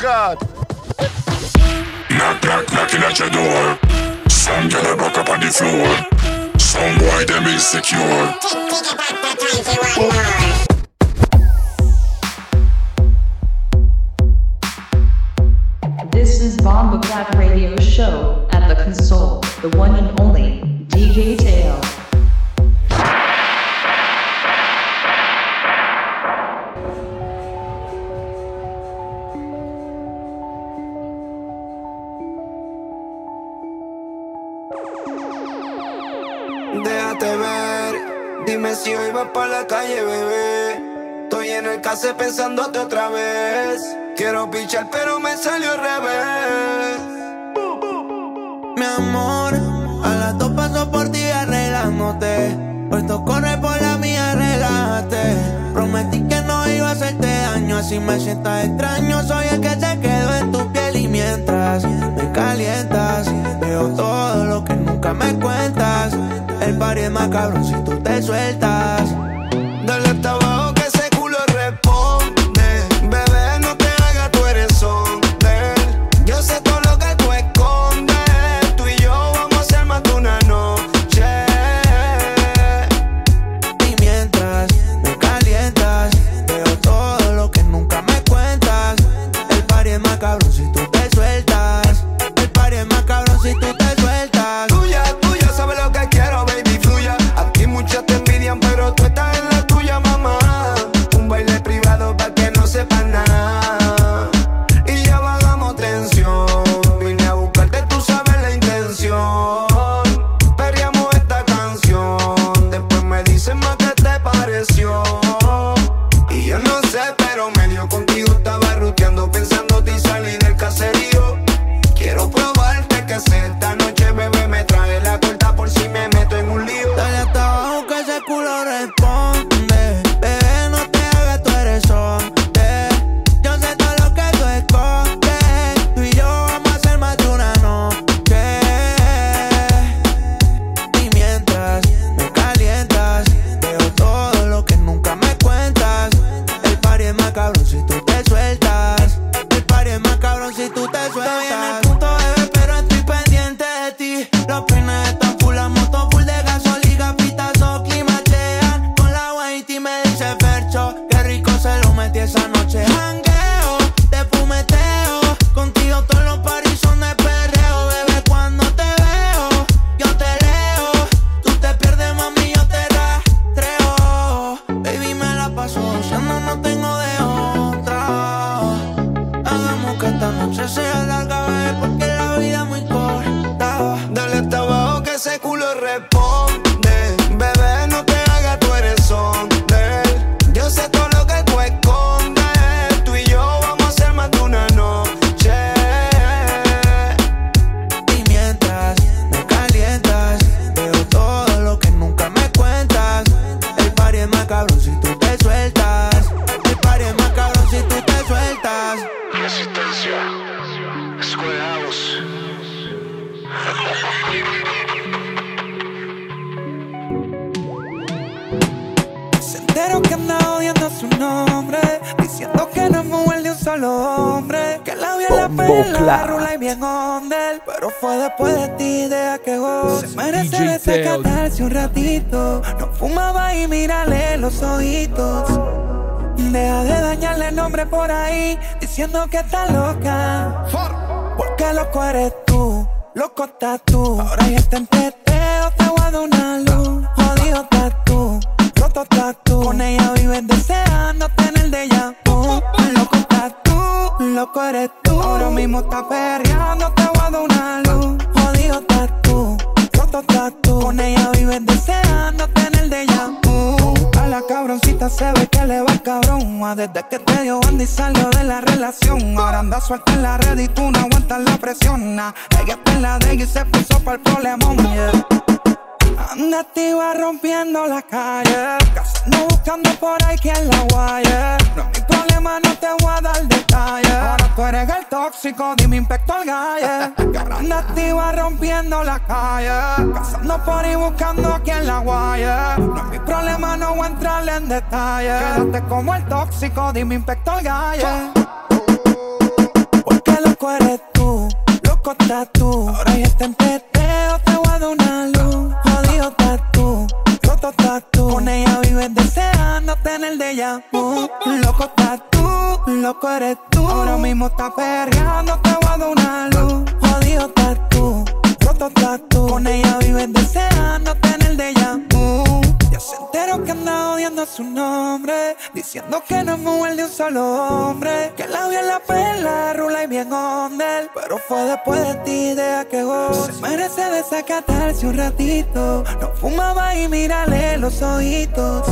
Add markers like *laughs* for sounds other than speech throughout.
God. Knock, knock, knocking at your door. Some girl a broke up on the floor. Some boy them insecure. This is Bomba Clap Radio Show at the console, the one and only DJ Tail. Pa' la calle, bebé. Estoy en el case pensándote otra vez. Quiero pichar, pero me salió al revés. Mi amor, a las dos paso por ti arreglándote. Puesto corre por la mía, regaste. Prometí que no iba a hacerte daño, así me sientas extraño. Soy el que se quedó en tu piel y mientras me calientas, veo todo lo que nunca me cuentas. El party es más cabrón si tú te sueltas. Se enteró que anda odiando su nombre, diciendo que no es mujer de un solo hombre. Que la vi en la pela, Clap. rula y bien ondel. Pero fue después de ti, deja que goce. Se merece DJ desacatarse un ratito. No fumaba y mírale los ojitos. Deja de dañarle el nombre por ahí, diciendo que está loca. Porque loco eres tú, loco estás tú. Ahora ya está en teteo, te voy una luz. Jodido estás tú, roto estás tú. Con ella vives deseando tener de ella. Loco estás tú, loco eres tú. Ahora mismo estás perreando, te cabroncita se ve que le va cabrón. ah, Desde que te dio banda y salió de la relación. Ahora anda suelta en la red y tú no aguantas la presión. ah. Ella está en la de y se puso para el problemón. yeah. Anda activa rompiendo la calle. Casando buscando por ahí quien la guaye. No es mi problema, no te voy a dar detalles. Ahora tú eres el tóxico, dime inspector galle. Que ahora anda rompiendo la calle. Casando por ahí buscando a quien la guaye. No es mi problema, no voy a entrarle en detalles. Quédate como el tóxico, dime inspector galle. loco eres tú, loco estás tú. Ahora ya está en teteo, te voy a dar una luz. Jodido estás tú, roto estás tú. Con ella vives deseando tener de ella. Loco estás tú, loco eres tú. Ahora mismo estás perreando, te voy a dar una luz. Jodido estás tú, roto estás tú. Con ella vives deseando tener de ella. Odiando su nombre. Diciendo que no es mujer de un solo hombre. Que la vio en la perla, rula y bien onda. Pero fue después de ti, deja que goce. Se merece desacatarse un ratito. No fumaba y mírale los ojitos.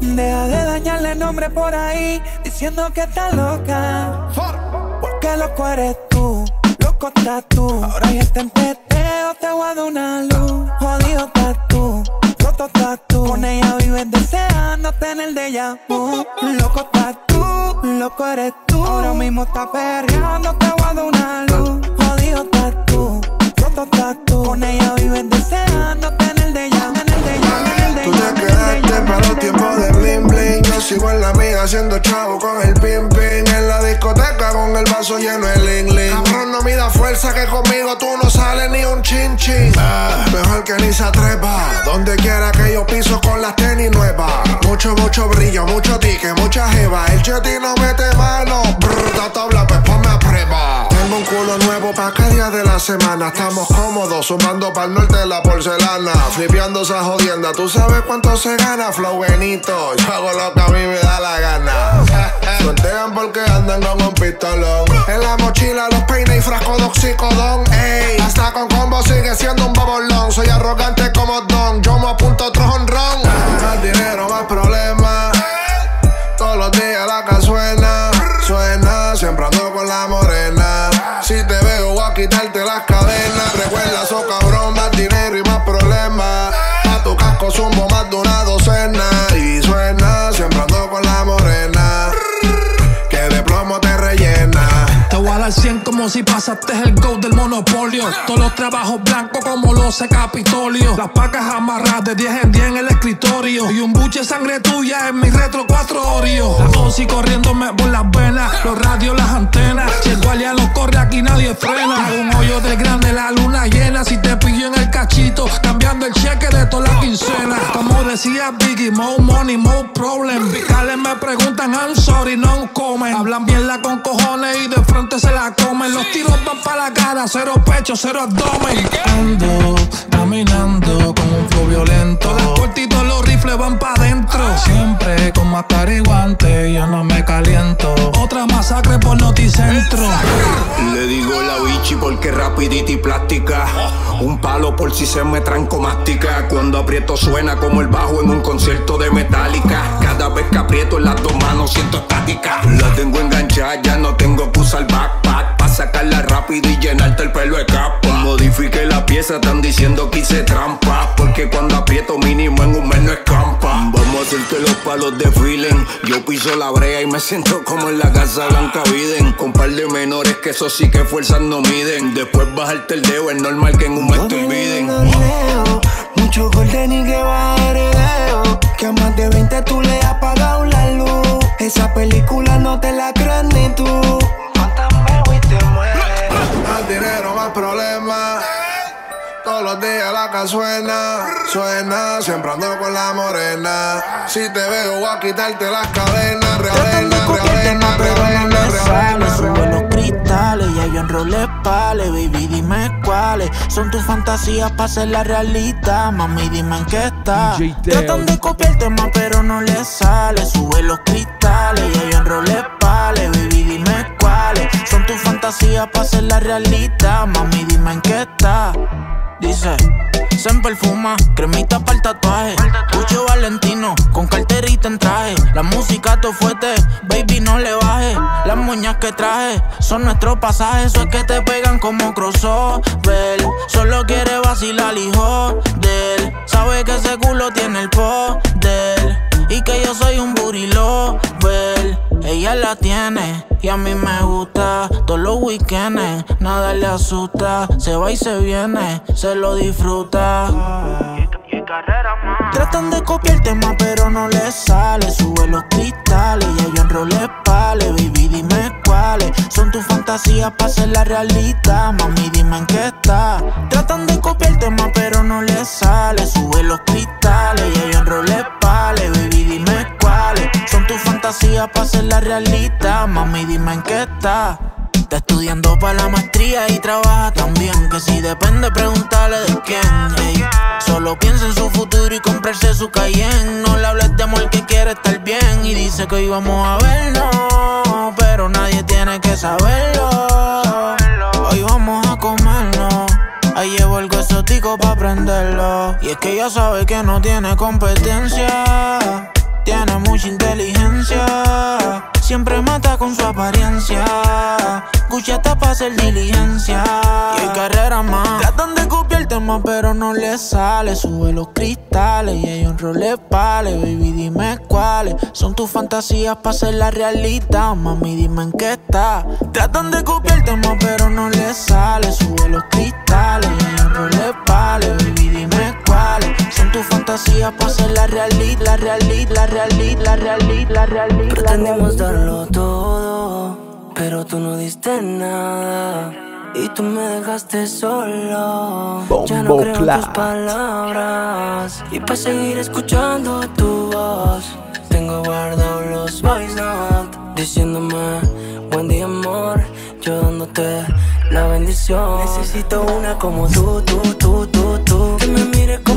Deja de dañarle el nombre por ahí. Diciendo que está loca. Porque loco eres tú, loco estás tú. Ahora ya está en teteo, te voy una luz. Jodido estás roto estás tú. Con ella vives deseando tener de ella. Loco estás tú, loco eres tú. Ahora mismo estás perreando, te dar una luz. Jodido estás tú, roto estás tú. Con ella vives deseando sigo en la mía haciendo chavo con el pim pim. En la discoteca con el vaso lleno de ling ling. Cabrón, no mida fuerza que conmigo tú no sales ni un chin chin. Ah, mejor que ni se atrepa. Donde quiera que yo piso con las tenis nuevas. Mucho, mucho brillo, mucho tique, mucha jeva. El cheti no mete mano. Brr, tato habla, un culo nuevo para cada día de la semana. Estamos cómodos, sumando para el norte la porcelana. Flipeando esa jodienda. Tú sabes cuánto se gana, Flow Benito. Yo hago lo que a mí me da la gana. *laughs* Sortean porque andan con un pistolón. En la mochila los peines y frasco de oxicodón. Ey, hasta con combo sigue siendo un babolón. Soy arrogante como Don. Yo me apunto otro honrón. Más dinero, más problemas. Todos los días la casa suena, siempre ando con la morena. Si te veo voy a quitarte las cadenas. Recuerda, so cabrón, más dinero y más problemas. A tu casco zumbo más de rellena. Te voy a dar 100 como si pasaste el go del monopolio. Todos los trabajos blancos como los de Capitolio. Las pacas amarradas de 10 en 10 en el escritorio. Y un buche de sangre tuya en mi retro 4 Oreo. La OSI corriéndome por las venas. Los radios, las antenas. Si el no corre, aquí nadie frena. Un hoyo del grande, la luna llena. Si te pillo en el cachito, cambiando el cheque de toda la quincena. Como decía Biggie, more money, more problem. Fiscales me preguntan, I'm sorry, no comen. Hablan bien la con cojones y de frente se comen. Los tiros van para la cara, cero pecho, cero abdomen. Flow violento. Las cortitos los rifles van para adentro. Siempre con máscara y guante, yo no me caliento. Otra masacre por Noticentro. Le digo la bichi porque rapidita y plástica. Un palo por si se me tranco mástica. Cuando aprieto suena como el bajo en un concierto de metálica. Cada vez que aprieto en las dos manos siento estática. La tengo enganchada, ya no tengo que usar backpack. Sacarla rápido y llenarte el pelo de capa. Modifique la pieza, están diciendo que hice trampa. Porque cuando aprieto mínimo en un mes no escampa. Vamos a hacer que los palos desfilen. Yo piso la brea y me siento como en la casa blanca Viden. Con par de menores que eso sí que fuerzas no miden. Después bajarte el dedo, es normal que en un mes te olviden. Mucho golden y que va heredero. Que a más de 20 tú le has pagado la luz. Esa película no te la crees ni tú. Más dinero, más problemas. Todos los días la casa suena, suena, siempre ando con la morena. Si te veo, voy a quitarte las cadenas, Tratan de reavena, copiarte más, reavena, pero no reavena, me sale. reavena, Sube reavena. los cristales, ya yo enrolé pales. Baby, dime cuáles son tus fantasías para ser la realidad. Mami, dime en qué estás. Teo. Tratan de copiarte más, pero no le sale. Sube los cristales, ya yo enrolé tus fantasías para ser la realidad. Mami, dime en qué estás. Dice, se perfuma, cremita para el tatuaje. Pucho Valentino, con carterita en traje. La música to fuerte, baby, no le baje. Las moñas que traje son nuestros pasajes. Eso es que te pegan como crossover. Solo quiere vacilar, hijo de él. Sabe que ese culo tiene el poder. Y que yo soy un burilo, Ella la tiene y a mí me gusta. Todos los weekends, nada le asusta. Se va y se viene, se lo disfruta. Tratan de copiar el tema, pero no les sale. Sube los cristales y yo enrolé pale. Baby, dime cuáles son tus fantasías para ser la realidad. Mami, dime en qué está. Tratan de copiar el tema, pero no les sale. Sube los cristales y yo enrolé pale. Baby, dime cuáles son tus fantasías para ser la realidad. Mami, dime en qué está. Está estudiando para la maestría y trabaja también. Que si depende, preguntarle de quién. Solo piensa en su futuro y comprarse su Cayenne. No le hables de amor que quiere estar bien. Y dice que hoy vamos a vernos. Pero nadie tiene que saberlo. Hoy vamos a comernos. Ahí llevo algo exótico para prenderlo. Y es que ya sabe que no tiene competencia. Tiene mucha inteligencia. Siempre mata con su apariencia. Gucci para hacer diligencia. Y carrera más. Tratan de copiar el tema, pero no le sale. Sube los cristales y hay un role pale. Baby, dime cuáles son tus fantasías para ser la realidad. Mami, dime en qué está. Tratan de copiar el tema, pero no le sale. Sube los cristales y hay un role pale. Baby, tus fantasías para ser la realidad, la realidad, la realidad, la realidad, la realidad. Pretendimos darlo todo, pero tú no diste nada. Y tú me dejaste solo. ya no creo en tus palabras. Y para seguir escuchando tu voz, tengo guardado los voice notes diciéndome buen día, amor. Yo dándote la bendición. Necesito una como tú, tú, tú, tú,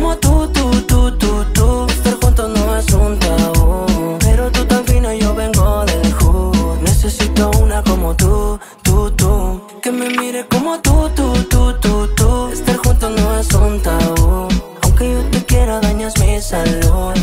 como tú, tú, tú, tú, tú. Estar juntos no es un tabú. Pero tú tan fina, yo vengo del hood. Necesito una como tú, tú, tú. Que me mire como tú, tú, tú, tú, tú. Estar juntos no es un tabú. Aunque yo te quiera, dañas mi salud.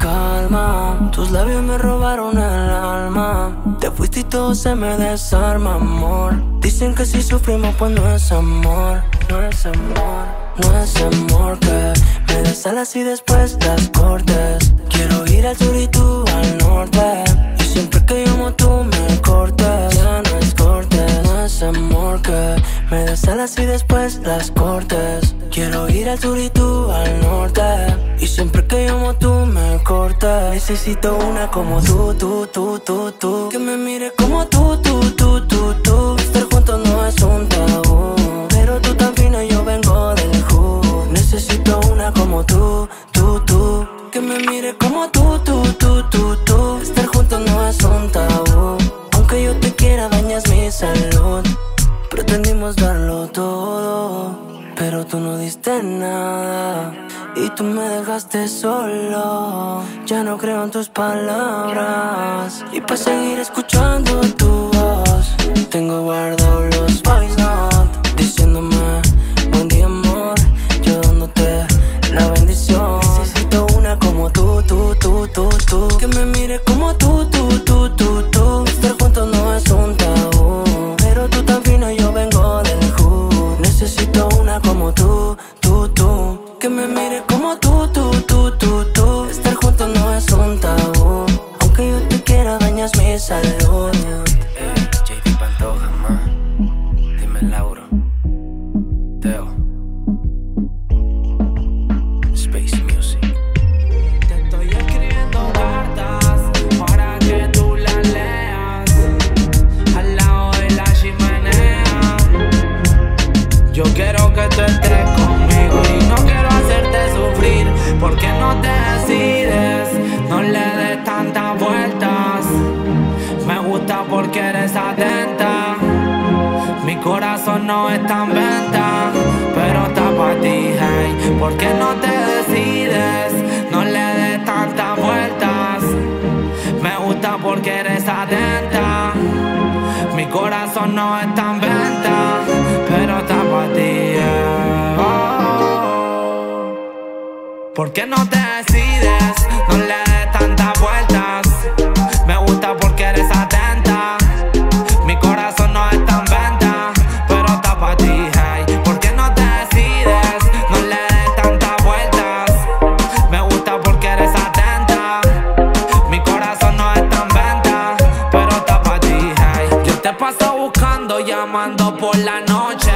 Calma, tus labios me robaron el alma. Te fuiste y todo se me desarma, amor. Dicen que si sufrimos, pues no es amor. No es amor, no es amor que me des alas y después las cortes. Quiero ir al sur y tú al norte. Y siempre que llamo tú me cortes. Ya no es corte, no es amor que me des alas y después las cortes. Quiero ir al sur y tú al norte. Y siempre que llamo tú me cortas. Necesito una como tú, tú, tú, tú, tú. Que me mire como tú, tú, tú, tú, tú. Como tú, tú, tú. Que me mire como tú, tú, tú, tú, tú. Estar juntos no es un tabú. Aunque yo te quiera, dañas mi salud. Pretendimos darlo todo, pero tú no diste nada. Y tú me dejaste solo. Ya no creo en tus palabras. Y para seguir escuchando tu voz, tengo guardado los voice notes diciéndome tú. Que me llamando por la noche,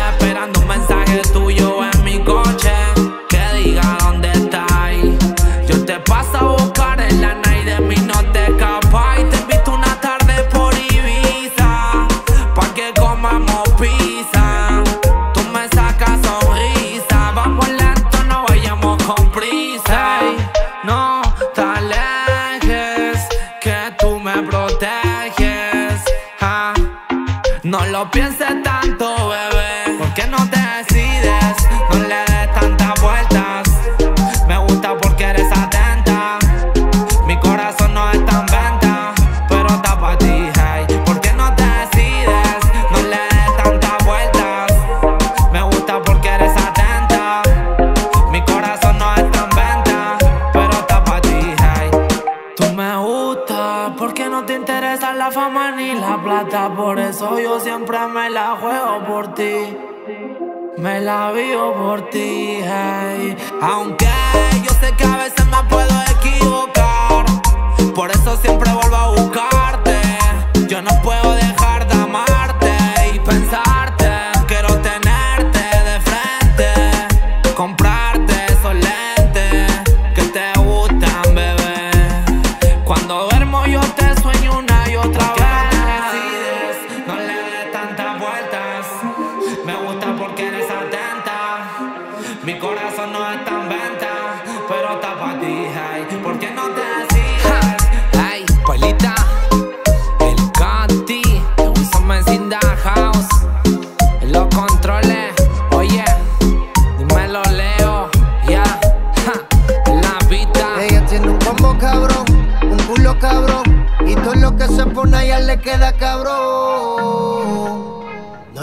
lo pienses ti, hey. Aunque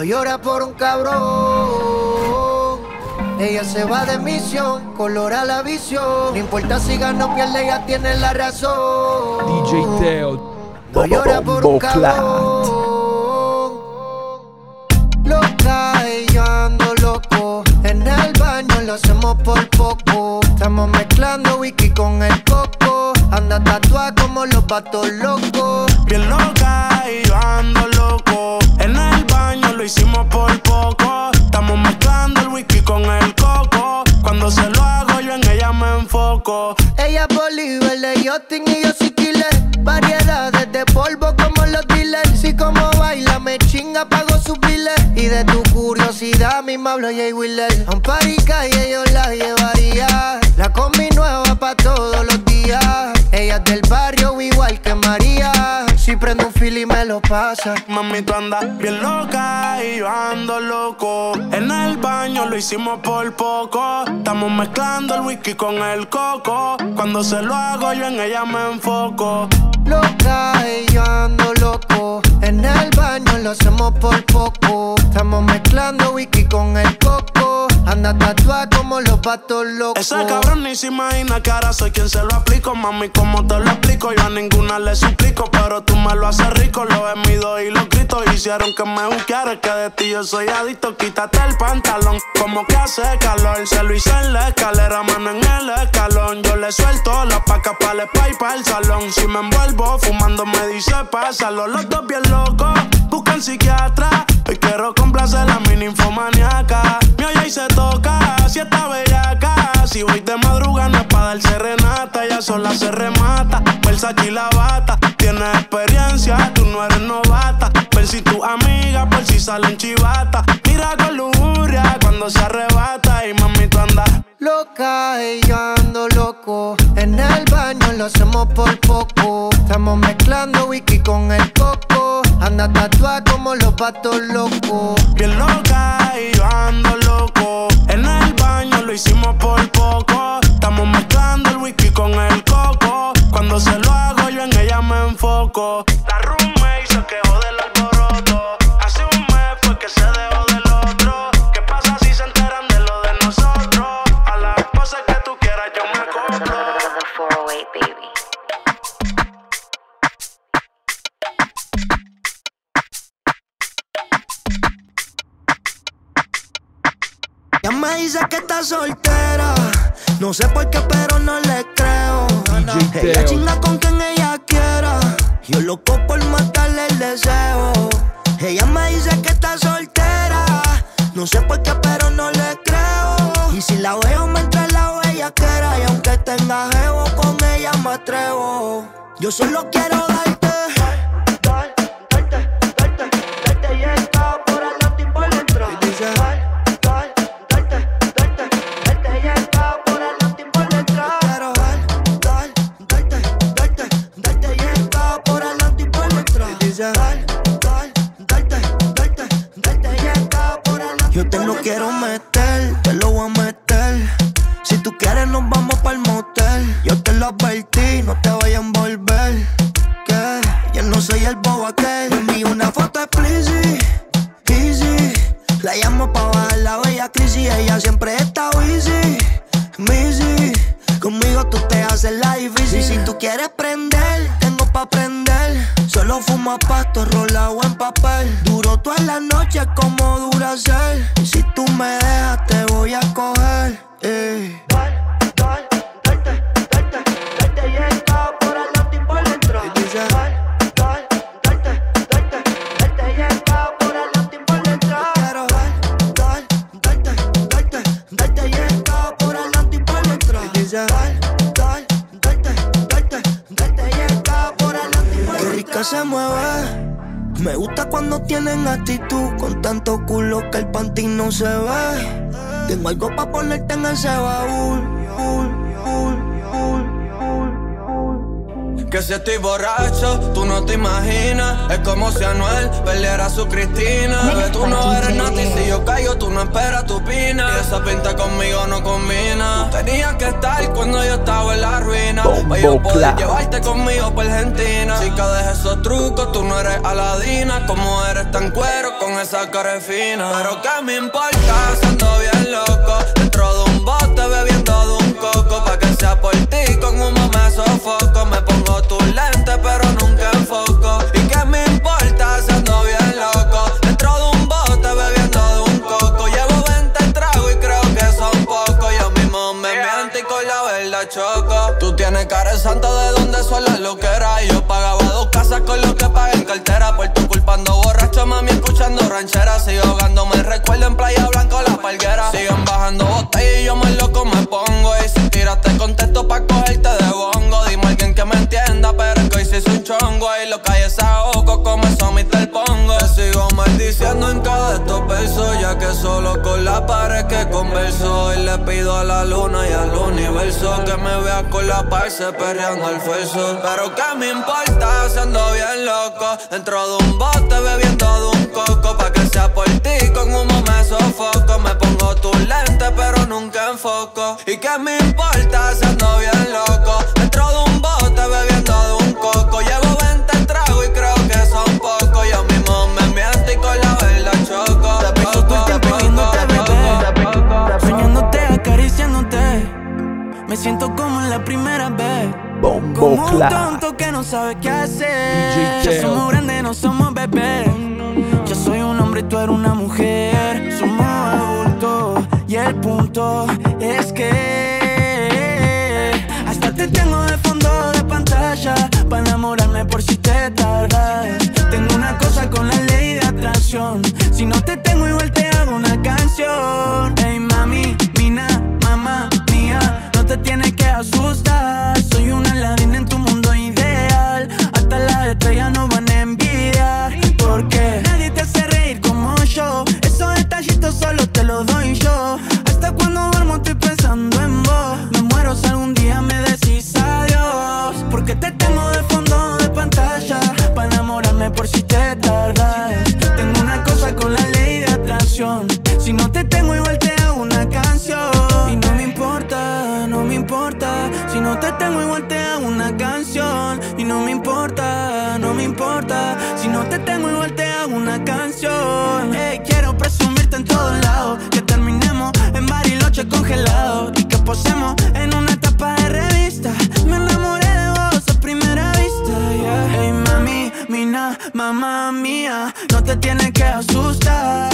No llora por un cabrón. Ella se va de misión, colora la visión. No importa si gana o pierde, ella tiene la razón. DJ Teo. No llora por un cabrón. Loca y yo ando loco. En el baño lo hacemos por poco. Estamos mezclando whisky con el coco. Anda tatuada como los vatos locos. Bien loca Ella es Bolívar de Yachting y yo soy killer. Variedades de polvo como los dealers. Si como baila me chinga, pago sus biles. Y de tu curiosidad mi hablo Jay Wheeler. A un party calle yo la llevaría. La combi nueva pa' todos los días. Ella es del barrio igual que María. Si prendo un y me lo pasa. Mami, tú andas bien loca y yo ando loco. En el baño lo hicimos por poco. Estamos mezclando el whisky con el coco. Cuando se lo hago yo en ella me enfoco. Loca y yo ando loco. En el baño lo hacemos por poco. Estamos mezclando whisky con el coco. Anda tatuada como los patos locos. Ese cabrón ni se imagina que ahora soy quien se lo aplico. Mami, como te lo explico, yo a ninguna le suplico. Pero tú me lo haces rico, lo he mido y lo grito. Hicieron que me buscara, que de ti yo soy adicto. Quítate el pantalón, como que hace calor. Se lo hice en la escalera, mano en el escalón. Yo le suelto la paca para el spa y para el salón. Si me envuelvo fumando, me dice pásalo. Los dos bien locos, buscan psiquiatra. Hoy quiero complacer a mi ninfomaniaca. Me oye y se toca, si está bellaca. Si voy de madrugada no es pa' dar serenata. Ella sola se remata, Versace y la bata. Tienes experiencia, tú no eres novata. Ver si tu amiga, por si salen chivata. Mira con lujuria cuando se arrebata. Y mami, tú andas Loca y yo ando loco. En el baño lo hacemos por poco. Estamos mezclando whisky con el coco. Anda tatuada como los patos locos. bien loca y yo ando loco. En el lo hicimos por poco. Estamos mezclando el whisky con el coco. Cuando se lo hago yo en ella me enfoco. La roommate se quejó Ya me dice que está soltera. No sé por qué, pero no le creo. Ella chinga con quien ella quiera. Yo loco por matarle el deseo. Ella me dice que está soltera. No sé por qué, pero no le creo. Y si la veo, me entra la bella que era. Y aunque tenga jevo, con ella me atrevo. Yo solo quiero darte. Darte está por adelante y Yo te lo quiero meter, Cristina. Tú no eres nati, si yo caigo, tú no esperas tu pina. Y esa pinta conmigo no combina. Tenías que estar cuando yo estaba en la ruina. Para yo poder llevarte conmigo por Argentina. Chica, deja esos trucos, tú no eres aladina. Como eres tan cuero con esa cara fina. Pero qué me importa, siendo bien loco. Dentro de un bote bebiendo de un coco. Pa' que sea por ti, con humo me sofoco. Me pongo tu lente, pero tienes cara de santo de donde son las loqueras. Yo pagaba dos casas con lo que pagué en cartera. Por tu culpando borracho, mami, escuchando ranchera. Sigo ahogándome, recuerdo en Playa Blanco la palguera. Siguen bajando botellas y yo más loco me pongo. Y si tiraste contexto pa' cogerte de bongo. Dime alguien que me entienda, un chongo. Y lo calles a ojo como eso mi pongo. Te sigo maldiciendo en cada estos. Ya que solo con la pared que converso. Y le pido a la luna y al universo que me vea con la parce perreando el fuerzo. Pero que me importa siendo bien loco. Dentro de un bote bebiendo de un coco. Pa' que sea por ti, con humo me sofoco. Me pongo tu lente, pero nunca enfoco. Y que me importa siendo bien loco. Dentro de un bote bebiendo Me siento como en la primera vez. Bombo Como un tonto que no sabe qué hacer. Ya somos grandes, no somos bebés. Yo soy un hombre y tú eres una mujer. Somos adultos y el punto es que hasta te tengo de fondo de pantalla para enamorarme por si te tardas. Tengo una cosa con la ley de atracción. Si no te tengo igual te hago una canción. Hey mami, asustar. Soy una ladina en tu mundo ideal. Hasta las estrellas nos van a envidiar. Porque nadie te hace reír como yo. Esos detallitos solo te los doy yo. Te tengo igual te hago una canción. Y no me importa, no me importa. Si no te tengo igual te hago una canción. Hey, quiero presumirte en todos lados. Que terminemos en bariloche congelado. Y que posemos en una tapa de revista. Me enamoré de vos a primera vista. Hey, mami, mina, mamá mía. No te tienes que asustar.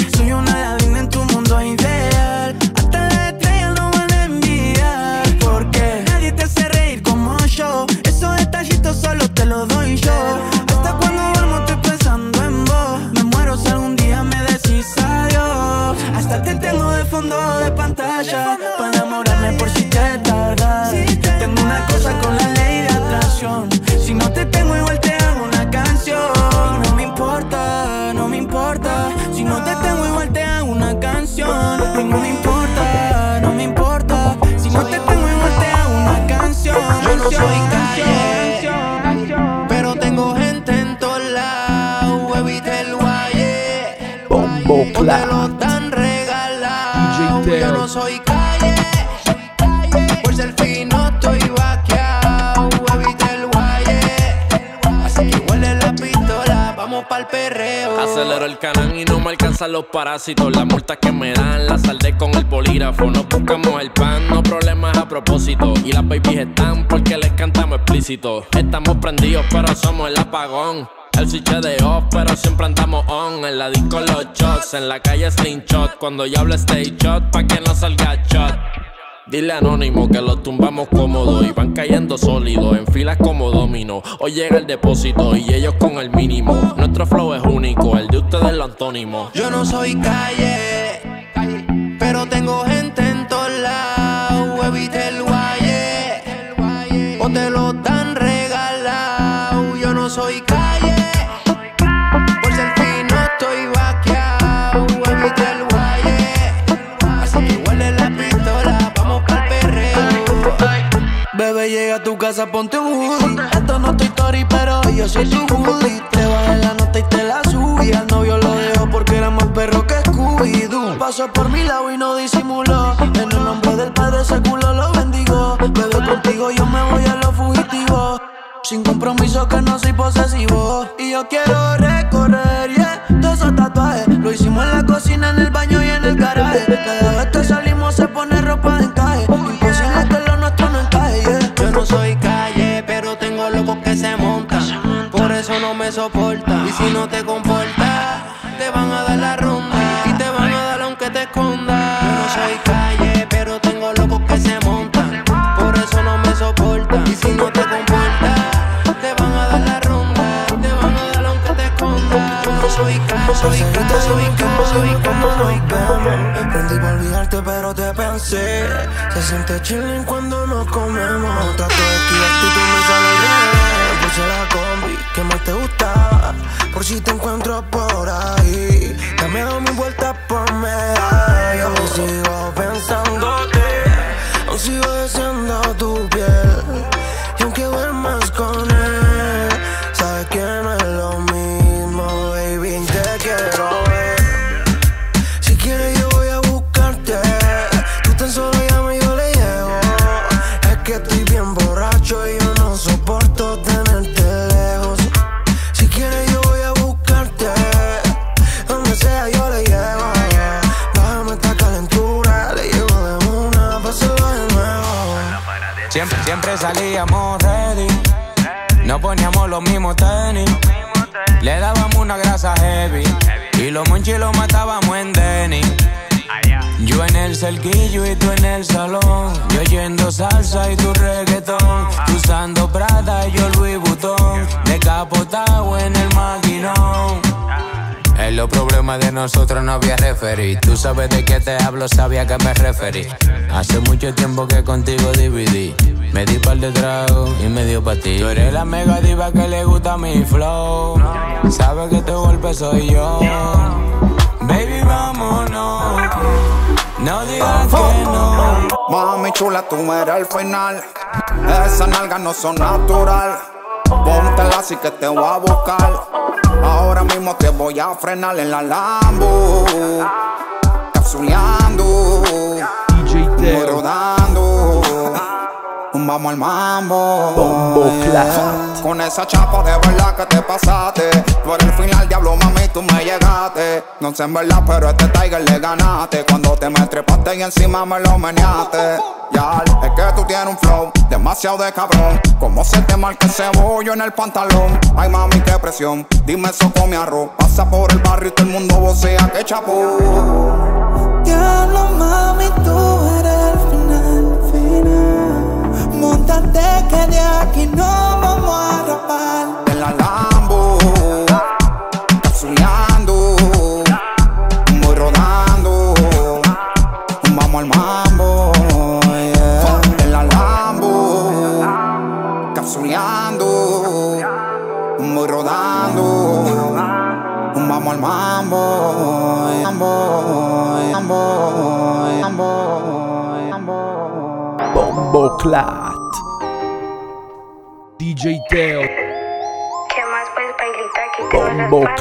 No soy canción. Pero tengo gente en todos lados, baby del guaye. Bombo Acelero el canal y no me alcanzan los parásitos. Las multas que me dan las saldé con el bolígrafo. No buscamos el pan, no problemas a propósito. Y las babies están porque les cantamos explícito. Estamos prendidos, pero somos el apagón. El switch de off, pero siempre andamos on. En la disco los shots, en la calle slingshot. Cuando yo hablo stay shot, pa' que no salga shot. Dile anónimo que los tumbamos cómodo y van cayendo sólidos en filas como domino. Hoy llega el depósito y ellos con el mínimo. Nuestro flow es único, el de ustedes lo antónimo. Yo no soy calle, pero tengo gente Bebé, llega a tu casa, ponte un hoodie. Esto no estoy story, pero yo soy tu hoodie. Te bajé la nota y te la subí. Al novio lo dejo porque era más perro que Scooby-Doo. Pasó por mi lado y no disimuló. En el nombre del Padre ese culo lo bendigo. Bebé, contigo yo me voy a lo fugitivo. Sin compromiso que no soy posesivo. Y yo quiero recorrer, yeah. Todos esos tatuajes. Lo hicimos en la cocina, en el baño y en el garaje. Cada vez que no te comportas, te van a dar la ronda. Y te van a dar aunque te escondas. Yo no soy calle, pero tengo locos que se montan. Por eso no me soporta. Y si no te comportas, te van a dar la ronda. Te van a dar aunque te escondas. Yo no soy calle, soy calle, soy calle, soy calle, soy calle. Prendí para olvidarte, pero te pensé. Se siente chilling cuando nos comemos. Trato de esquivarte y tú me sales si te encuentro por ahí. Dame dado mi vuelta y tú en el salón. Yo oyendo salsa y tu reggaetón. Tú usando Prada y yo Louis Vuitton. Decapotado en el maquinón. En los problemas de nosotros no había referí. Tú sabes de qué te hablo, sabía que me referí. Hace mucho tiempo que contigo dividí. Me di par de tragos y me dio pa' ti. Tú eres la mega diva que le gusta mi flow. Sabes que tu golpe soy yo. Baby, vámonos. No digas que no. Mami chula, tú eres el final. Esas nalgas no son natural. Póntela así que te voy a buscar. Ahora mismo te voy a frenar en la Lambo. Capsuleando. Voy rodando. Vamos al mambo. Yeah. Con esa chapa de verdad que te pasaste. Tú eres el final, diablo, mami, tú me llegaste. No sé en verdad, pero a este Tiger le ganaste. Cuando te me trepaste y encima me lo meneaste. Ya, es que tú tienes un flow demasiado de cabrón. Como se te marca ese bollo en el pantalón. Ay, mami, qué presión. Dime eso con mi arroz. Pasa por el barrio y todo el mundo vocea que chapó. Diablo, mami, tú eres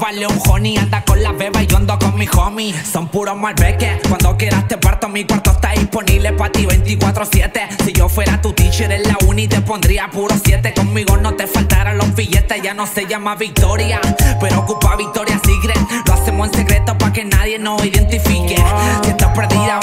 vale un honey. Anda con la beba y yo ando con mi homie. Son puros malbeques. Cuando quieras te parto, mi cuarto está disponible para ti 24-7. Si yo fuera tu teacher en la uni, te pondría puro 7. Conmigo no te faltaran los billetes. Ya no se llama Victoria, pero ocupa Victoria Secret. Lo hacemos en secreto para que nadie nos identifique. Si estás perdida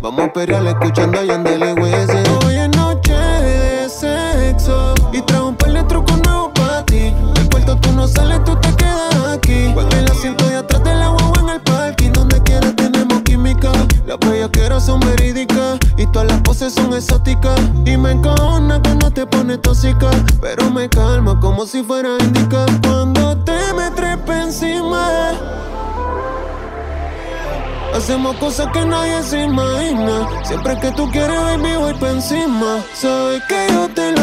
Vamos a pelear escuchando a Yandel y Wese. Hoy es noche de sexo y traigo un par de trucos nuevos para ti. Del puerto tú no sales, tú te quedas aquí. En el asiento de atrás del agua o en el parking, donde quieras tenemos química. Las bellaqueras son verídicas y todas las poses son exóticas. Y me encojona cuando te pones tóxica, pero me calma como si fuera indica. Hacemos cosas que nadie se imagina. Siempre que tú quieres, baby, voy pa' encima. Sabes que yo te lo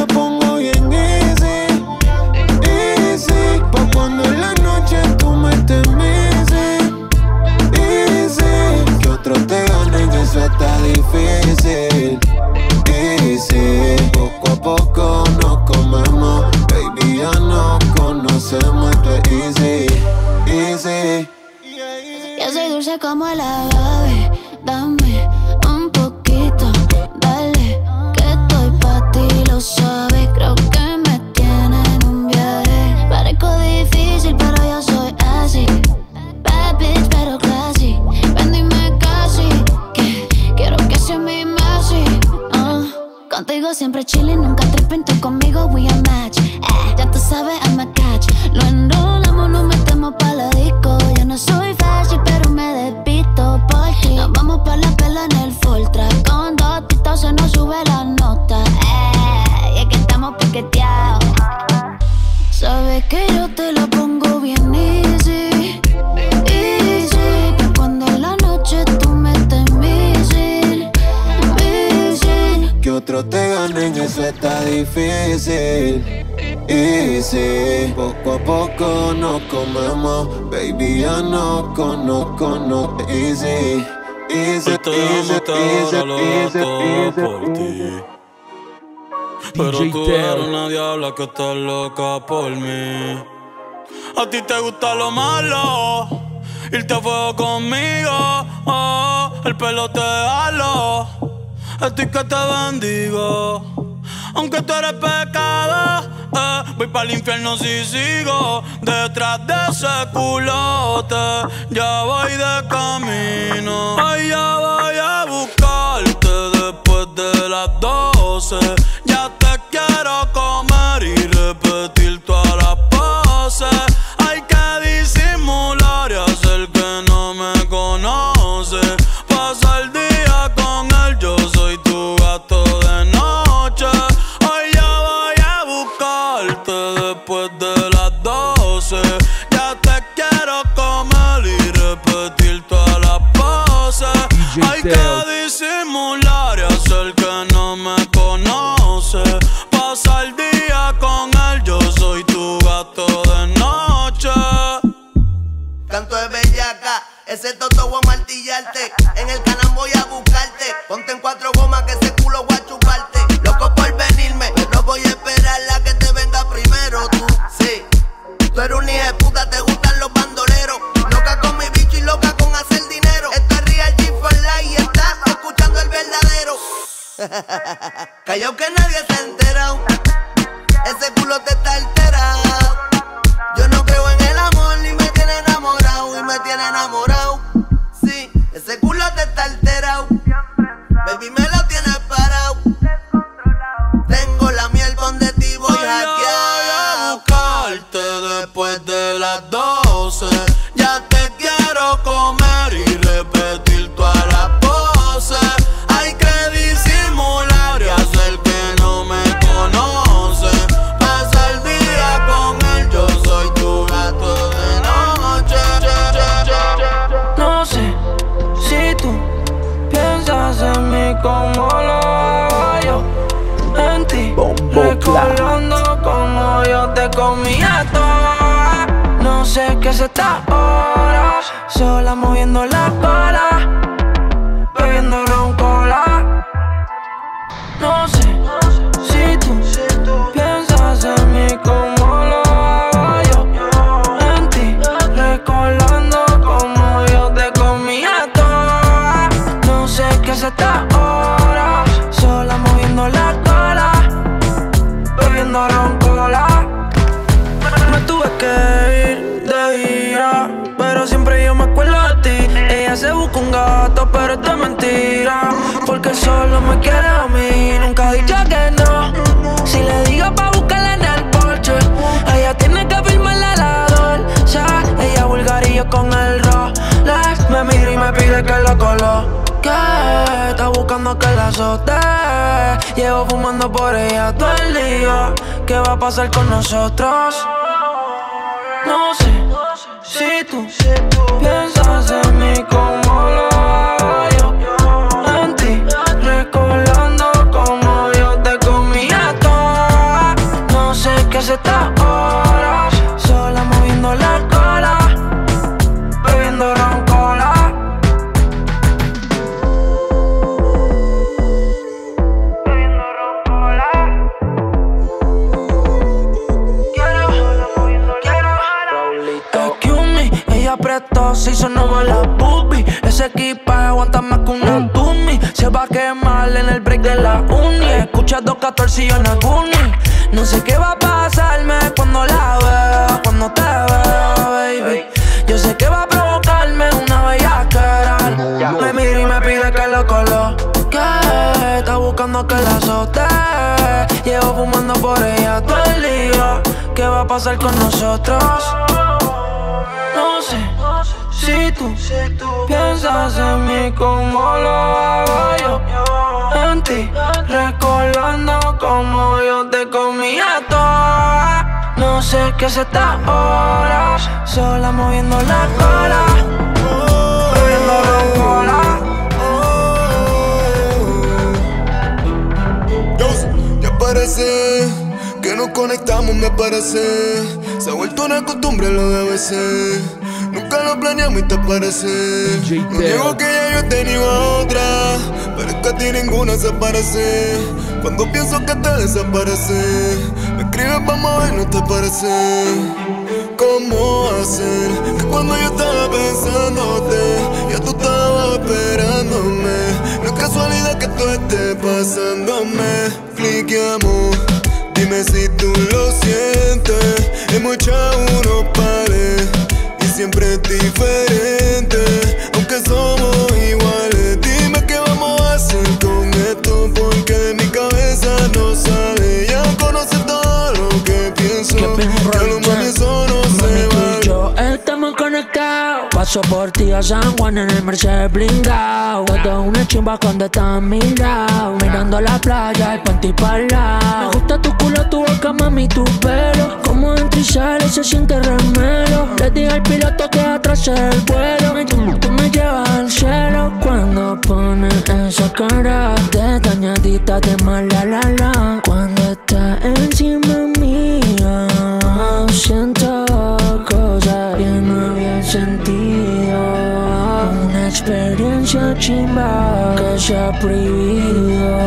moi la difícil. Y si poco a poco nos comemos, baby, ya no conozco, no easy. Easy, easy, easy, easy, easy, por ti. Pero tú eres una diabla que está loca por mí. A ti te gusta lo malo, irte a fuego conmigo. Oh, el pelo te halo, estoy que te bendigo. Aunque tú eres pecado, eh, voy para el infierno si sigo detrás de ese culote. Ya voy de camino, ay, ya voy a buscarte después de las doce. Ese toto voy a martillarte. En el canal voy a buscarte. Ponte en cuatro gomas que ese culo Llevo fumando por ella todo el día. ¿Qué va a pasar con nosotros? No sé si tú piensas en mí como lo Tumi Se va a quemar en el break de la uni. Escucha 214 y yo en. No sé qué va a pasarme cuando la vea Cuando te vea, baby. Yo sé que va a provocarme una bellaquera. Me mira y me pide que lo coloque. Está buscando que la azote. Llevo fumando por ella todo el día. ¿Qué va a pasar con nosotros? No sé si tú piensas en mí como lo hago yo. En ti, recordando como yo te comía toda. No sé qué se está ahora, sola moviendo la cola. Bebiendo ron cola. Ya parece nos conectamos me parece. Se ha vuelto una costumbre lo de veces. Nunca lo planeamos y te parece. No digo que ya yo he tenido a otra, pero es que a ti ninguna se parece. Cuando pienso que te desaparece, me escribes para mover, no te parece. ¿Cómo hacer que cuando yo estaba pensándote, ya tú estabas esperándome? No es casualidad que tú estés pasándome. Cliqueamos, dime si tú lo sientes. Hemos echado unos pares siempre diferente, Paso por ti a San Juan en el Mercedes blindado. Todo una chimba cuando estás a mi lado. Mirando la playa y panty para lado. Me gusta tu culo, tu boca, mami, tu pelo. Como entra y sale, se siente remelo. Le dije al piloto que atrás el vuelo. Tú me llevas al cielo. Cuando pones esa cara de dañadita de mala la la. Cuando estás encima mía, siento que se ha prohibido.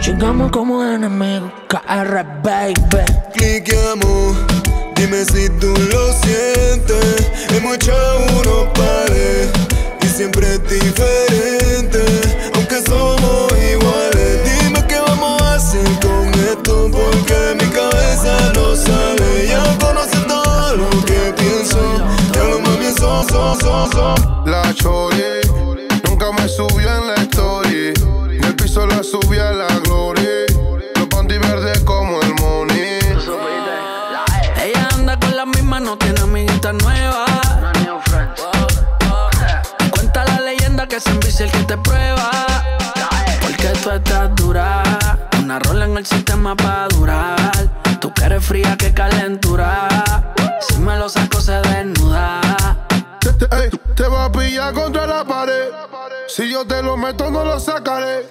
Llegamos como enemigos, KR baby. Cliqueamos, dime si tú lo sientes. Hemos echado unos pares y siempre es diferente, aunque somos iguales. Dime qué vamos a hacer con esto, porque mi cabeza no sale. Ya conoces todo lo que pienso, ya lo mami, eso, eso, eso, eso. La chori, La subí a la gloria. Los panty verdes como el money. Ella anda con la misma, no tiene amiguita nueva. Cuenta la leyenda que se envicia el que te prueba. Porque tú estás dura. Una rola en el sistema para durar. Tú que eres fría, que calentura. Si me lo saco, se desnuda. Te, te- te va a pillar contra la pared. Si yo te lo meto, no lo sacaré.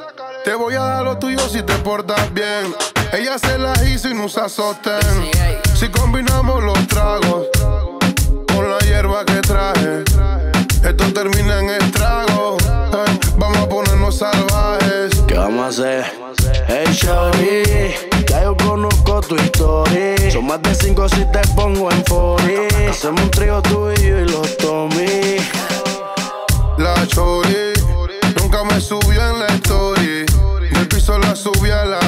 Te voy a dar lo tuyo si te portas bien. Ella se la hizo y no usa sostén. Si combinamos los tragos con la hierba que traje, esto termina en estrago. Ey, vamos a ponernos salvajes. ¿Qué vamos a hacer? Hey, Shorty, ya yo conozco tu historia. Son más de cinco si te pongo en fori. Hacemos un trío tú y yo y los Tommy. La chori, me subió en la story. Del piso la subí a la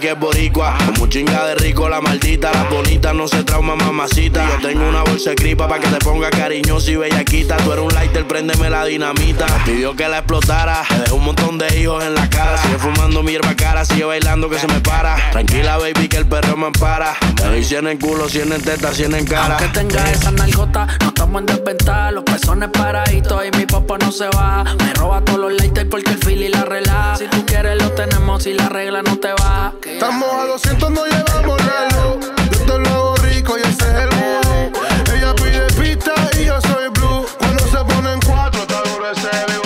Que es boricua, como chinga de rico la maldita. Las bonitas no se trauma, mamacita. Yo tengo una bolsa de cripa para que te ponga cariñosa y bellaquita. Tú eres un lighter, préndeme la dinamita. Pidió que la explotara, le dejó un montón de hijos en la cara. Sigue fumando mi hierba cara, sigue bailando que se me para. Tranquila, baby, que el perro me ampara. Te doy 100 en culo, 100 en teta, 100 en cara. Aunque tenga esa nalgota, no estamos en desventaja. Los pezones paraditos y mi popo no se baja. Me roba todos los lighters porque el y la relaja. Si tú quieres, lo tenemos. Si la regla no te baja. Estamos a 200, no llevamos reloj. Yo te lo hago rico y ese es el mood. Ella pide pista y yo soy blue. Cuando se ponen cuatro, está duro ese view.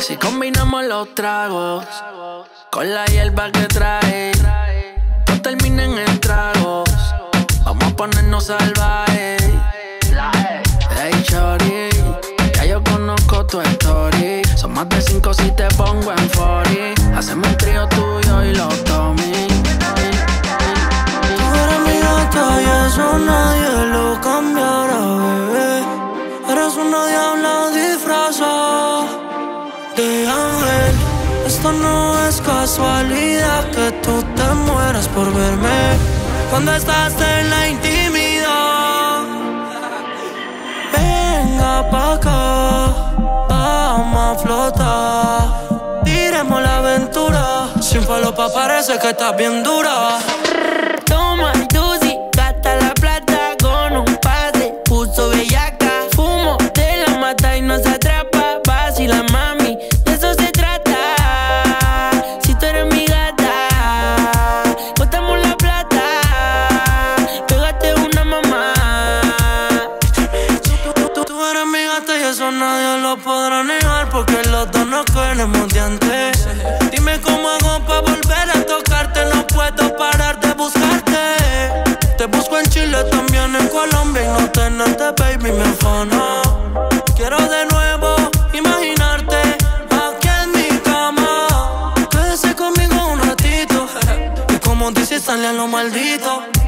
Si combinamos los tragos con la hierba que trae, no terminen en tragos. Vamos a ponernos salvajes. Hey, shorty, ya yo conozco tu story. Son más de cinco si te pongo en 40. Hacemos un trío tuyo y los no es casualidad que tú te mueras por verme cuando estás en la intimidad. Venga pa' acá, vamos a flotar. Tiremos la aventura. Sin falopa parece que estás bien dura. Maldito.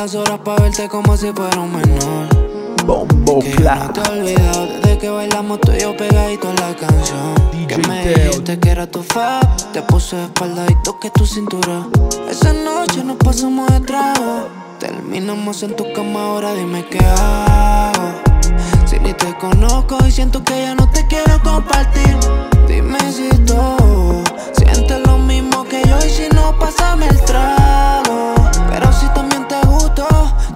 Las horas para verte como si fuera un menor. Bombo Que yo no te he olvidado desde que bailamos tú y yo pegadito en la canción. que me dijiste que era tu fab, te puse de espalda y toqué tu cintura. Esa noche nos pasamos de trago. Terminamos en tu cama, ahora dime qué hago. Si ni te conozco y siento que ya no te quiero compartir. Dime si tú sientes lo mismo que yo y si no, pásame el trago. Pero si también te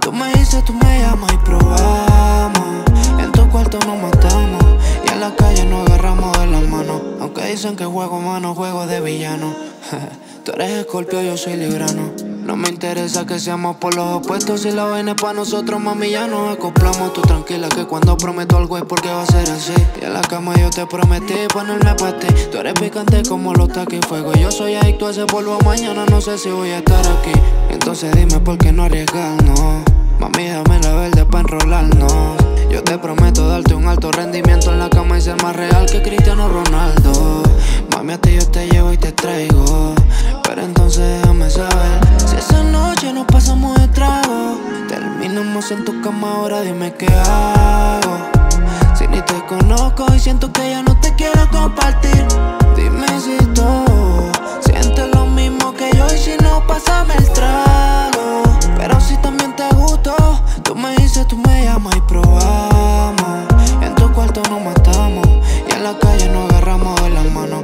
tú me dices, tú me llamas y probamos. En tu cuarto nos matamos y en la calle nos agarramos de las manos. Aunque dicen que juego mano, juego de villano. *laughs* Tú eres escorpio, yo soy librano. No me interesa que seamos por los opuestos. Si la vaina es pa' nosotros, mami, ya nos acoplamos. Tú tranquila que cuando prometo algo es porque va a ser así. Y en la cama yo te prometí ponerme pa' ti. Tú eres picante como los taquis fuego. Yo soy adicto a ese polvo. Mañana no sé si voy a estar aquí. Entonces dime por qué no arriesgarnos. Mami, dame la verde pa' enrolarnos. Yo te prometo darte un alto rendimiento en la cama y ser más real que Cristiano Ronaldo. Mami, a ti yo te llevo y te traigo. Pero entonces déjame saber si esa noche nos pasamos de trago. Terminamos en tu cama, ahora dime qué hago. Si ni te conozco y siento que ya no te quiero compartir. Dime si tú sientes lo mismo que yo y si no, pásame el trago. Tú me dices, tú me llamas y probamos. En tu cuarto nos matamos y en la calle nos agarramos de las manos.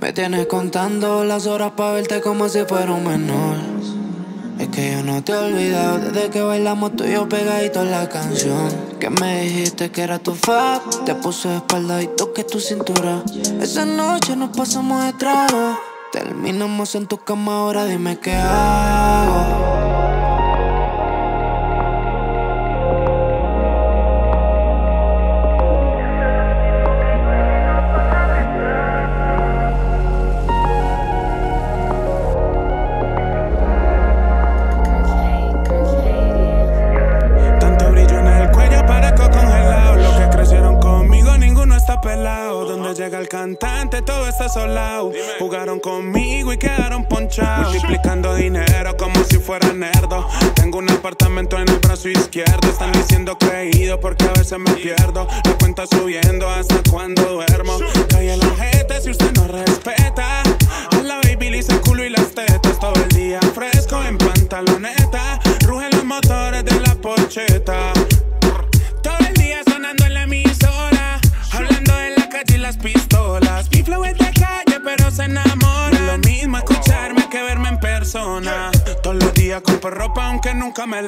Me tienes contando las horas para verte como si fuera un menor. Es que yo no te he olvidado desde que bailamos tú y yo pegadito en la canción. Que me dijiste que era tu fab, te puse de espalda y toqué tu cintura. Esa noche nos pasamos de trago. Terminamos en tu cama, ahora dime qué hago.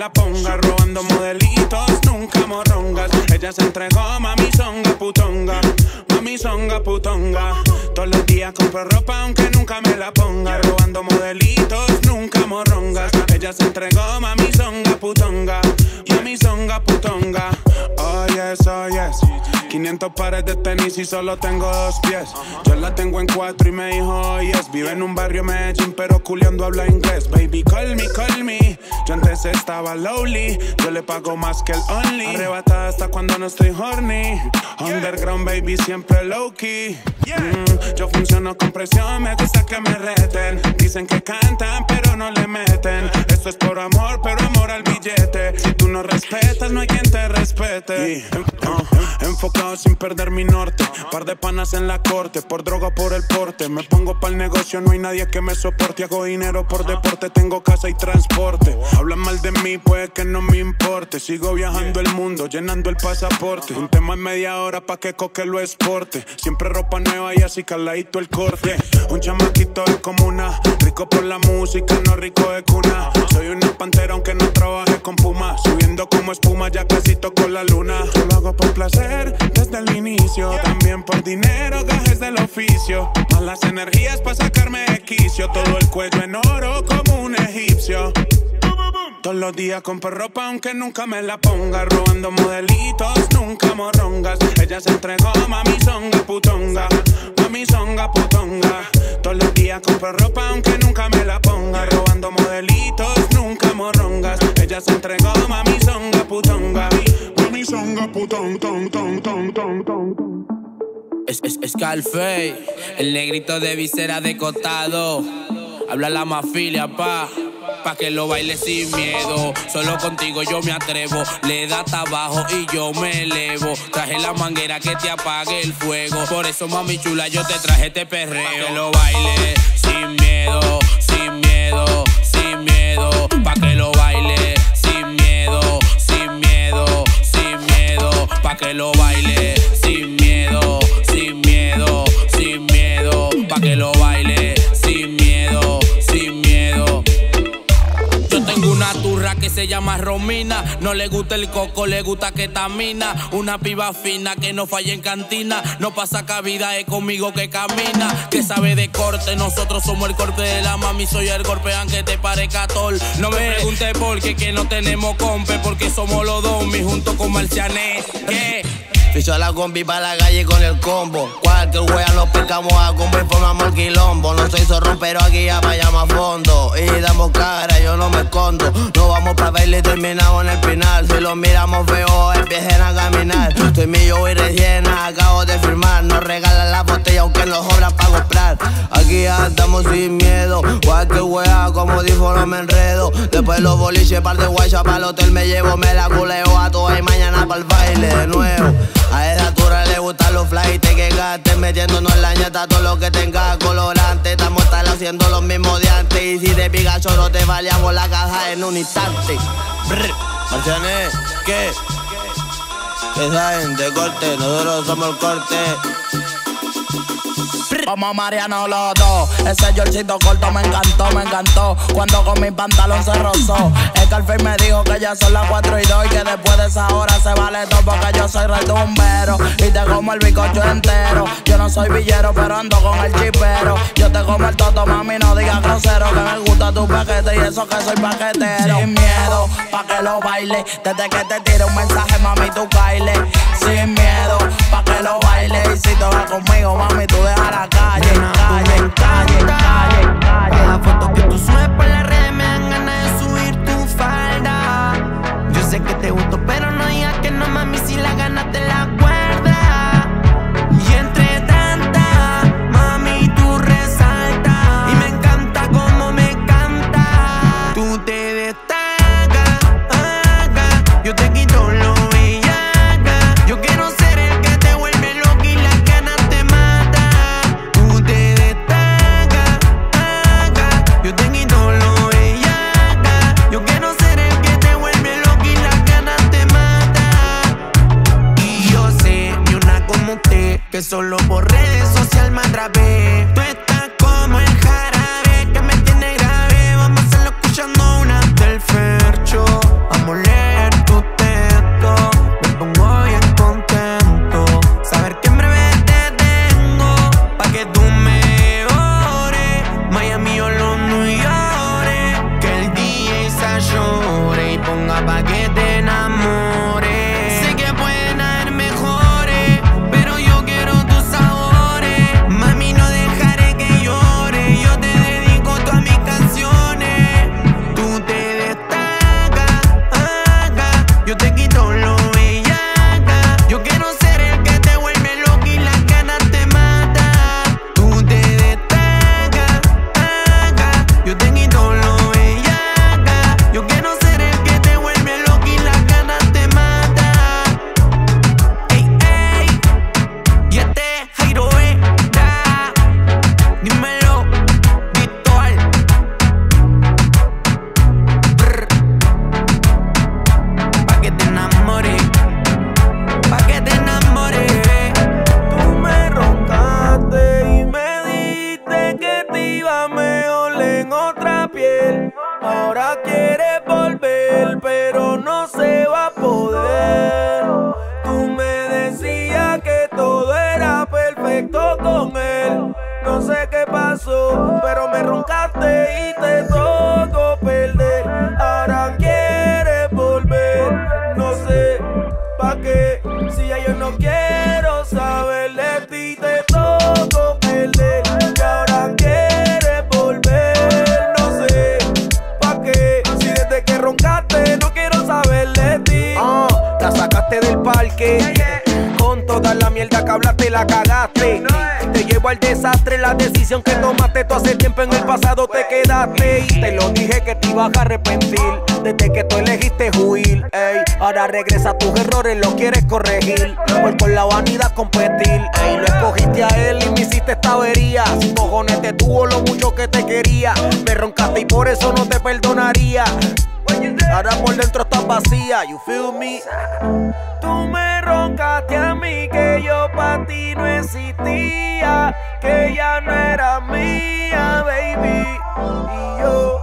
Robando modelitos, nunca morrongas. Ella se entregó, mami songa putonga. Mami songa putonga. Todos los días compro ropa, aunque nunca me la ponga. Robando modelitos, nunca morrongas. Ella se entregó, mami songa putonga. Mami songa putonga. Oh yes, oh yes. 500 pares de tenis y solo tengo dos pies. Yo la tengo en cuatro y me dijo, oh yes. Vive en un barrio Medellín, pero culiando habla inglés. Baby, call me, call me. Yo antes estaba lowly. Yo le pago más que el only. Arrebatada hasta cuando no estoy horny. Underground, baby, siempre low key. Mm, yo funciono con presión, me gusta que me reten. Dicen que cantan, pero no le meten. Esto es por amor, pero amor al billete. No respetas, no hay quien te respete. En- uh, enfocado sin perder mi norte. Par de panas en la corte, por droga por el porte. Me pongo pa'l negocio, no hay nadie que me soporte. Hago dinero por deporte, tengo casa y transporte. Hablan mal de mí, puede que no me importe. Sigo viajando el mundo, llenando el pasaporte. Un tema en media hora pa' que coque lo exporte. Siempre ropa nueva y así que al ladito el corte. Un chamaquito de comuna, rico por la música, no rico de cuna. Soy una pantera aunque no trabaje con puma. Subiendo como espuma, ya casi toco la luna. Yo lo hago por placer desde el inicio. También por dinero, gajes del oficio. Más las energías para sacarme de quicio. Todo el cuello en oro como un egipcio. Todos los días compro ropa aunque nunca me la ponga. Robando modelitos, nunca morrongas Ella se entregó, mami songa putonga. Mami songa putonga. Todos los días compro ropa aunque nunca me la ponga. Robando modelitos, nunca morrongas Ella se entregó, mami songa putonga. Mami songa putonga ton, ton, ton, ton, ton. Es, es, Scarface, el negrito de visera de costado. Habla la mafilia, pa pa' que lo baile sin miedo. Solo contigo yo me atrevo. Le da abajo y yo me elevo. Traje la manguera que te apague el fuego. Por eso, mami chula, yo te traje este perreo. Pa' que lo baile sin miedo, sin miedo, sin miedo. Pa' que lo baile sin miedo, sin miedo, sin miedo. Pa' que lo baile sin miedo, que se llama Romina. No le gusta el coco, le gusta ketamina. Una piba fina que no falla en cantina. No pasa cabida, es conmigo que camina. Que sabe de corte, nosotros somos el corte de la mami. Soy el golpe aunque te parezca tol. No me pregunte por qué, que no tenemos compe. Porque somos los dos, mi junto con Marciané. ¿Qué? Ficho a la combi para la calle con el combo. Cualquier wea nos pescamos a combo y formamos el quilombo. No soy zorrón, pero aquí ya vayamos a fondo. Y damos cara, yo no me escondo. No vamos para baile y terminamos en el final. Si lo miramos feo, empiecen a caminar. Estoy millo y rellena, acabo de firmar. Nos regalan la botella aunque nos sobran para comprar. Aquí ya estamos sin miedo. Cualquier wea, como dijo, no me enredo. Después los boliches, par de guayas para el hotel me llevo. Me la culeo a todas y mañana para el baile de nuevo. A esa altura le gustan los flights que gastes Metiéndonos en la ñata todo lo que tenga colorante Estamos tal haciendo lo mismo de antes Y si te pica choro te valiamos la caja en un instante Brr, Marcianes, ¿qué? ¿Qué saben de corte? Nosotros somos el corte como Mariano los dos. Ese yorcito corto me encantó, me encantó. Cuando con mi pantalón se rozó. El Calfey me dijo que ya son las 4 y 2 y que después de esa hora se vale todo porque yo soy retumbero. Y te como el bicocho entero. Yo no soy villero, pero ando con el chipero. Yo te como el toto, mami, no digas grosero. Que me gusta tu paquete y eso que soy paquetero. Sin miedo, pa' que lo baile. Desde que te tire un mensaje, mami, tú caile. Sin miedo, pa' que lo baile. Y si te vas conmigo, mami, tú calle, calle, calle, calle, calle. La foto que tú subes por las redes me dan ganas de subir tu falda. Yo sé que te gusto, pero no digas que no, mami, si la ganas te la quiere volver, pero no se va que hablaste, la cagaste. Te llevo al desastre, la decisión que tomaste tú hace tiempo en el pasado te quedaste. Y te lo dije que te ibas a arrepentir. Desde que tú elegiste huir, ey. Ahora regresa tus errores, lo quieres corregir. Por con la vanidad competir, ey. Lo escogiste a él y me hiciste esta avería. Sin cojones te tuvo lo mucho que te quería. Me roncaste y por eso no te perdonaría. Ahora por dentro estás vacía, you feel me roncaste a mí que yo pa' ti no existía, que ya no era mía, baby. Y yo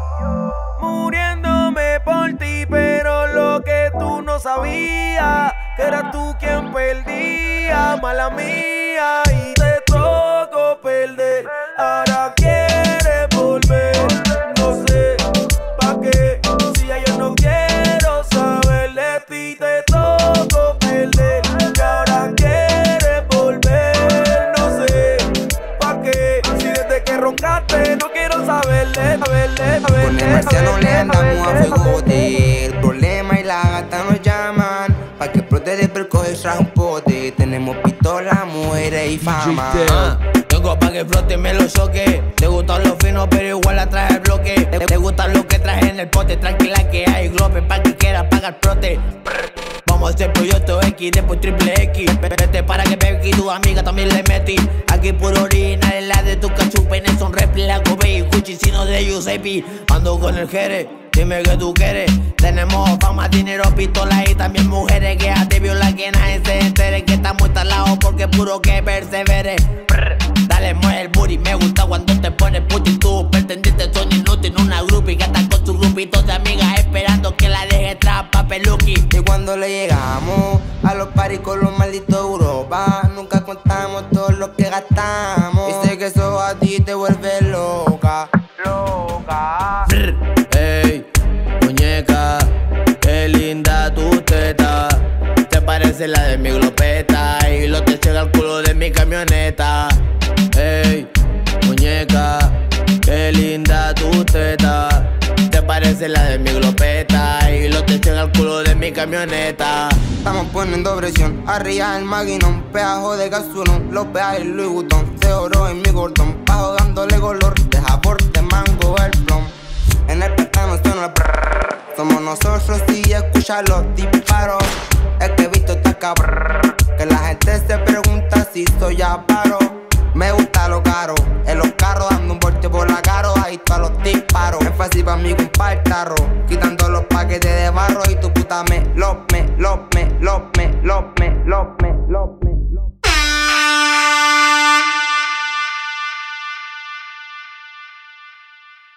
muriéndome por ti, pero lo que tú no sabías, que era tú quien perdía, mala mía, y te Con el marciano le andamos a fuego de El problema y la gata nos llaman Pa' que explote de percoge traje un pote Tenemos pistola, mujeres y fama Ah, Tengo pa' que flote me lo choque. Te gustan los finos, pero igual la traje el bloque. Te, gustan lo que traje en el pote. Tranquila que hay glope pa' que quieras pagar prote. Vamos a proyecto X, después triple X. Vete para que Becky tu amiga también le metí. Aquí puro original en la de tu cachupenes son réplica, Kobe y Gucci, sino de Giuseppe. Ando con el Jere, dime que tú quieres. Tenemos fama, dinero, pistolas y también mujeres que a te viola que nadie se entere que estamos instalados porque puro que persevere. Brr, Dale, mueve el booty, me gusta cuando te pones puti. Tú pretendiente son inútil, una groupie que está con su grupito de amigas esperando que la deje trapa peluqui. Y cuando le llegamos a los paris con los malditos de Europa Nunca contamos todo lo que gastamos Y sé que eso a ti te vuelve loca Loca Brr, Ey, muñeca, qué linda tu teta. Te parece la de mi glopeta y lo te llega al culo de mi camioneta. Parece la de mi glopeta y lo te llega al culo de mi camioneta. Estamos poniendo presión, arriba el maquinón, peajo de gasolón, los peajes Louis Vuitton, se oro en mi gordón, bajo dándole color, deja por de mango el plom. En el pestano suena el brrr, somos nosotros y escucha los disparos. Es que he visto esta cabrón, que la gente se pregunta si soy paro. Me gusta lo caro, en los carros dando un volteo por la caro, ahí a los disparos. Énfasis para mí con tarro, quitando los paquetes de barro y tu puta me lo me, lo me, lo me, lo me, lo me, lo me.